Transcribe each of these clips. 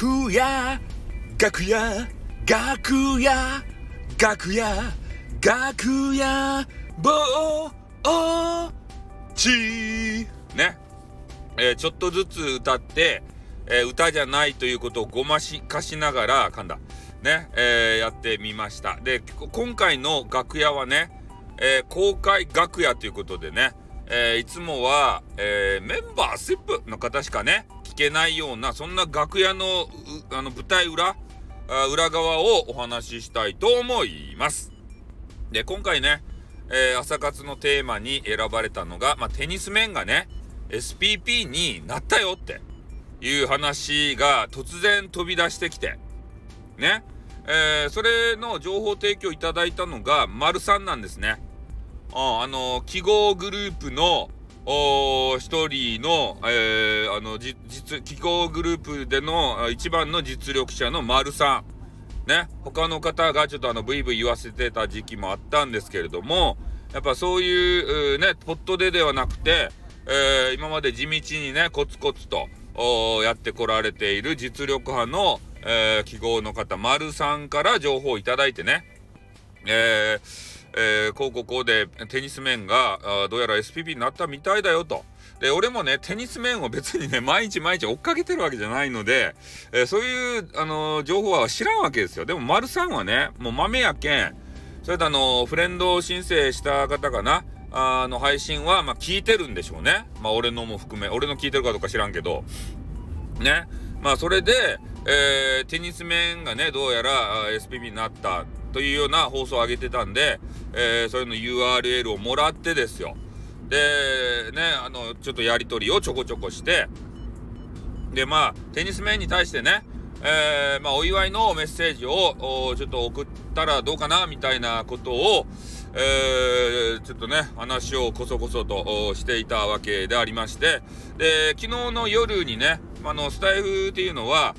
楽屋楽屋楽屋楽屋楽屋ぼおちね、えー、ちょっとずつ歌って、えー、歌じゃないということをごましかしながら噛んだ。ね、えー、やってみました。で今回の楽屋はね、え公開楽屋ということでね、えいつもは、えメンバースップの方しかね。けないようなそんな楽屋のあの舞台裏裏側をお話ししたいと思います。で、今回ね、えー、朝活のテーマに選ばれたのが、まあ、テニス面がね、SPP になったよっていう話が突然飛び出してきて、ね、えー、それの情報提供いただいたのが、丸さんなんですね。あ、あの、記号グループの、一人の、えー、あの、実、記号グループでの一番の実力者の丸さん。ね、他の方がちょっとあの、ブイブイ言わせてた時期もあったんですけれども、やっぱそういう、ね、ポットでではなくて、えー、今まで地道にね、コツコツと、やってこられている実力派の、えー、記号の方、丸さんから情報をいただいてね、えー、えー、こうこうこうでテニス面があどうやら SPP になったみたいだよと。で、俺もね、テニス面を別にね、毎日毎日追っかけてるわけじゃないので、えー、そういう、あのー、情報は知らんわけですよ。でも、丸さんはね、もう豆やけん、それとあの、フレンド申請した方かな、あの、配信は、まあ、聞いてるんでしょうね。まあ、俺のも含め、俺の聞いてるかどうか知らんけど、ね。まあ、それで、えー、テニス面がね、どうやら SPP になったというような放送を上げてたんで、えー、それの URL をもらってですよ。で、ね、あの、ちょっとやり取りをちょこちょこして、で、まあ、テニス面に対してね、えー、まあ、お祝いのメッセージをちょっと送ったらどうかなみたいなことを、えー、ちょっとね、話をこそこそとしていたわけでありまして、で、昨日の夜にね、あの、スタイフっていうのは、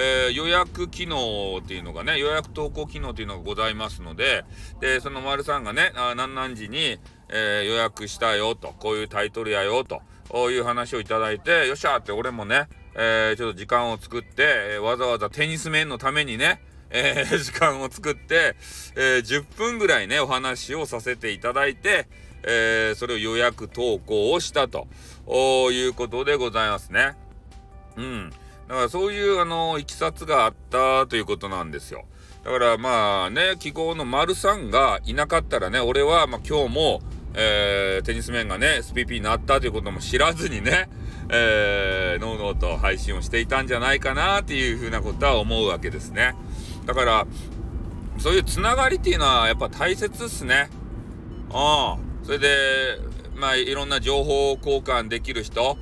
えー、予約機能っていうのがね、予約投稿機能っていうのがございますので、で、その丸さんがね、あ何々時に、えー、予約したよと、こういうタイトルやよと、こういう話をいただいて、よっしゃって俺もね、えー、ちょっと時間を作って、え、わざわざテニス面のためにね、えー、時間を作って、えー、10分ぐらいね、お話をさせていただいて、えー、それを予約投稿をしたということでございますね。うん。だからそういうあの、いきさつがあったということなんですよ。だからまあね、記号の丸さんがいなかったらね、俺はまあ今日も、えー、テニス面がね、SPP になったということも知らずにね、えー、のうのうと配信をしていたんじゃないかなっていうふうなことは思うわけですね。だから、そういうつながりっていうのはやっぱ大切っすね。ああ。それで、まあいろんな情報交換できる人、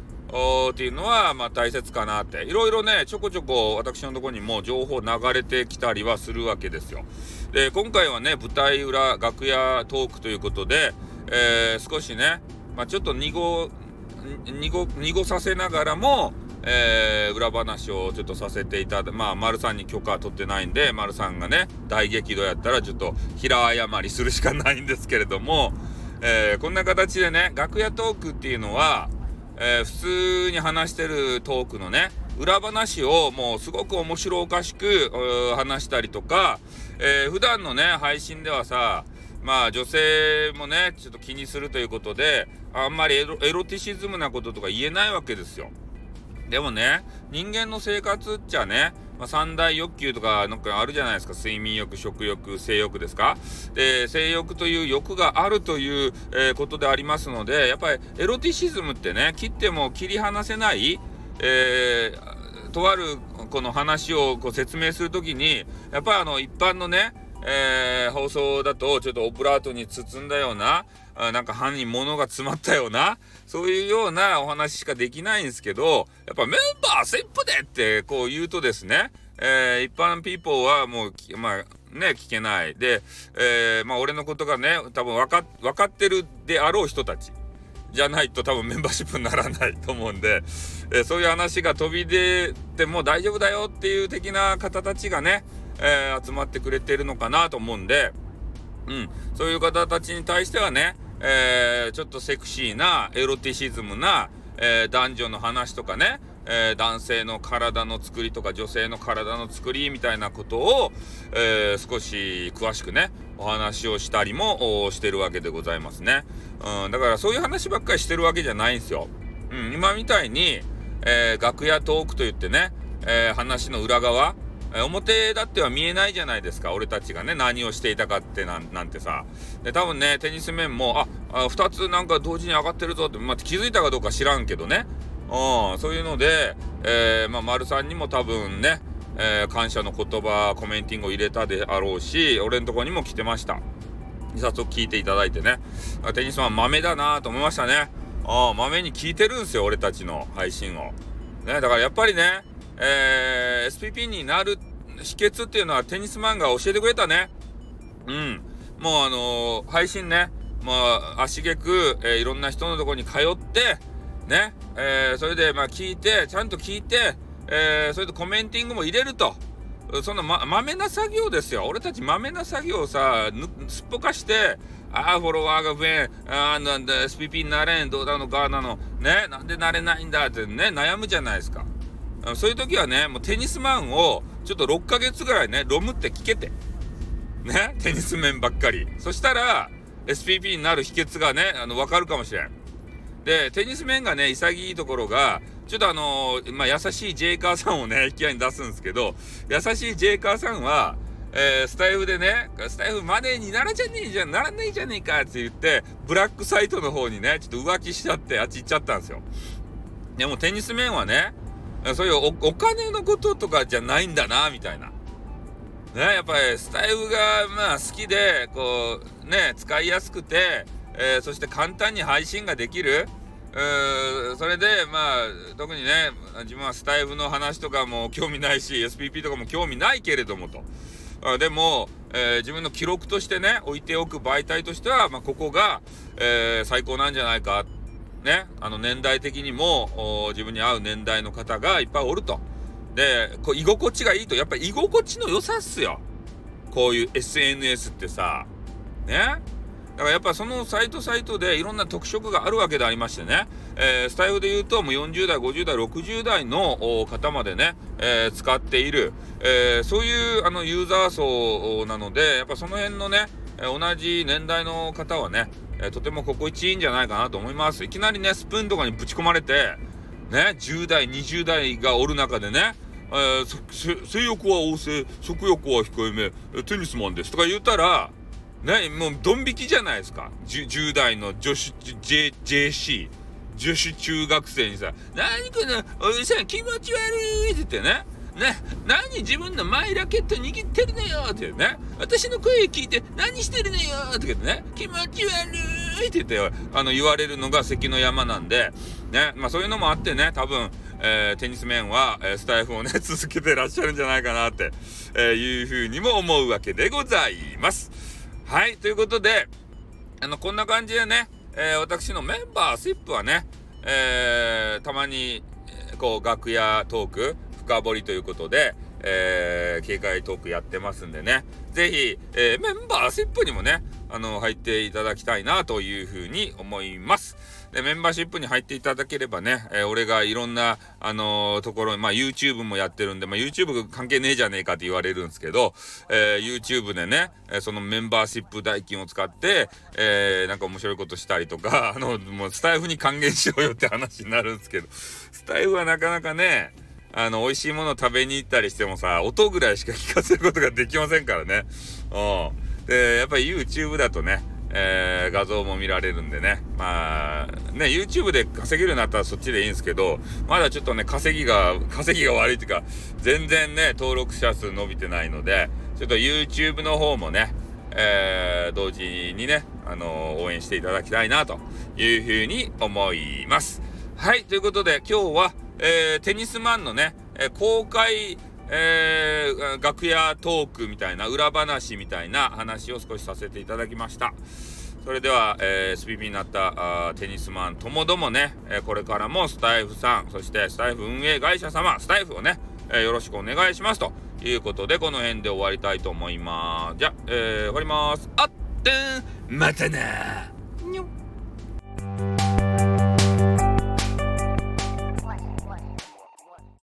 っていうのは、まあ、大切かなって。いろいろね、ちょこちょこ私のとこにも情報流れてきたりはするわけですよ。で、今回はね、舞台裏、楽屋トークということで、えー、少しね、まあ、ちょっと濁、濁、濁させながらも、えー、裏話をちょっとさせていただまあ、丸さんに許可取ってないんで、丸さんがね、大激怒やったらちょっと平謝りするしかないんですけれども、えー、こんな形でね、楽屋トークっていうのは、えー、普通に話してるトークのね、裏話をもうすごく面白おかしく話したりとか、えー、普段のね、配信ではさ、まあ女性もね、ちょっと気にするということで、あんまりエロエロティシズムなこととか言えないわけですよ。でもね、人間の生活っちゃね、まあ、三大欲求とかなんかあるじゃないですか。睡眠欲、食欲、性欲ですか？で、性欲という欲があるという、えー、ことでありますので、やっぱりエロティシズムってね、切っても切り離せない、えー、とあるこの話をこう説明するときに、やっぱりあの一般のね、えー、放送だとちょっとオブラートに包んだような、なんか歯に物が詰まったような、そういうようなお話しかできないんですけど、やっぱメンバーセップでってこう言うとですね、えー、一般ピーポーはもう、まあ、ね、聞けない。で、えー、まあ、俺のことがね、多分分か、分かってるであろう人たち。じゃないと多分メンバーシップにならないと思うんで、えー、そういう話が飛び出ても大丈夫だよっていう的な方たちがね、え、集まってくれてるのかなと思うんで、うん、そういう方たちに対してはね、えー、ちょっとセクシーなエロティシズムな、えー、男女の話とかね、えー、男性の体の作りとか女性の体の作りみたいなことを、えー、少し詳しくねお話をしたりもしてるわけでございますね、うん、だからそういう話ばっかりしてるわけじゃないんですよ、うん、今みたいに、え、楽屋トークといってね、え話の裏側表だっては見えないじゃないですか俺たちがね何をしていたかってなんてさで多分ねテニス面もああ2つなんか同時に上がってるぞって、まあ、気づいたかどうか知らんけどねうん、そういうので、えー、まあ、丸さんにも多分ね、えー、感謝の言葉、コメンティングを入れたであろうし、俺のとこにも来てました。早速聞いていただいてね。テニスマン豆だなと思いましたね。ああ、豆に聞いてるんですよ、俺たちの配信を。ね、だからやっぱりね、えー、SPP になる秘訣っていうのはテニスマンが教えてくれたね。うん。もうあのー、配信ね、まあ、足げく、えー、いろんな人のところに通って、ね、えー、それでまあ聞いて、ちゃんと聞いて、えー、それでコメンティングも入れると。そのま、まめな作業ですよ。俺たちまめな作業をさ、すっぽかして、ああ、フォロワーが増えん、ああ、なんだ、SPP になれん、どうだのかなの、ね、なんでなれないんだってね、悩むじゃないですか。そういう時はね、もうテニスマンを、ちょっと6ヶ月ぐらいね、ロムって聞けて。ね、テニス面ばっかり。そしたら、SPP になる秘訣がね、あの、わかるかもしれん。で、テニス面がね、潔いところが、ちょっとあのー、まあ、優しいジェイカーさんをね、引き合いに出すんですけど、優しいジェイカーさんは、えー、スタイフでね、スタイフマネーにならじゃねえじゃん、ならないじゃねえかって言って、ブラックサイトの方にね、ちょっと浮気しちゃって、あっち行っちゃったんですよ。でもテニス面はね、そういうお金のこととかじゃないんだな、みたいな。ね、やっぱりスタイフがまあ好きで、こう、ね、使いやすくて、えー、そして簡単に配信ができる。それでまあ特にね自分はスタイフの話とかも興味ないし SPP とかも興味ないけれどもとあでも、えー、自分の記録としてね置いておく媒体としては、まあ、ここが、えー、最高なんじゃないかねあの年代的にも自分に合う年代の方がいっぱいおると。でこう居心地がいいと。やっぱり居心地の良さっすよ。こういう SNS ってさね。だからやっぱそのサイトサイトでいろんな特色があるわけでありましてね、えー、スタイフで言うともう40代、50代、60代の方までね、えー、使っている、えー、そういうあのユーザー層なので、やっぱその辺のね、同じ年代の方はね、えとても心地いいんじゃないかなと思います。いきなりね、スプーンとかにぶち込まれて、ね、10代、20代がおる中でね、えー、性欲は旺盛、食欲は控えめ、テニスマンですとか言ったら、ね、もうドン引きじゃないですか。10, 10代の女子、J、JC、女子中学生にさ、何このおじさん気持ち悪いって言ってね。ね、何自分のマイラケット握ってるのよっていうね、私の声聞いて何してるのよって言ってね、気持ち悪いって言って、あの、言われるのが関の山なんで、ね、まあそういうのもあってね、多分、えー、テニス面は、えー、スタイフをね、続けてらっしゃるんじゃないかなって、えー、いうふうにも思うわけでございます。はい、ということで、あの、こんな感じでね、えー、私のメンバーシップはね、えー、たまに、こう、楽屋トーク、深掘りということで、えー、警戒トークやってますんでね、ぜひ、えー、メンバーシップにもね、あの、入っていただきたいなというふうに思います。で、メンバーシップに入っていただければね、えー、俺がいろんな、あのー、ところ、まあ、YouTube もやってるんで、まあ、YouTube 関係ねえじゃねえかって言われるんですけど、えー、YouTube でね、えそのメンバーシップ代金を使って、えなんか面白いことしたりとか、あの、もうスタイフに還元しようよって話になるんですけど、スタイフはなかなかね、あの、美味しいもの食べに行ったりしてもさ、音ぐらいしか聞かせることができませんからね。うん。で、やっぱり YouTube だとね、えー、画像も見られるんでね。まあ、ね、YouTube で稼げるようになったらそっちでいいんですけど、まだちょっとね、稼ぎが、稼ぎが悪いっていうか、全然ね、登録者数伸びてないので、ちょっと YouTube の方もね、えー、同時にね、あのー、応援していただきたいなというふうに思います。はい、ということで今日は、えー、テニスマンのね、え公開えー、楽屋トークみたいな裏話みたいな話を少しさせていただきました。それでは、えー、SPP になったあテニスマンともどもね、えー、これからもスタイフさん、そしてスタイフ運営会社様、スタイフをね、えー、よろしくお願いしますということで、この辺で終わりたいと思います。じゃ、えー、終わります。あってん、またな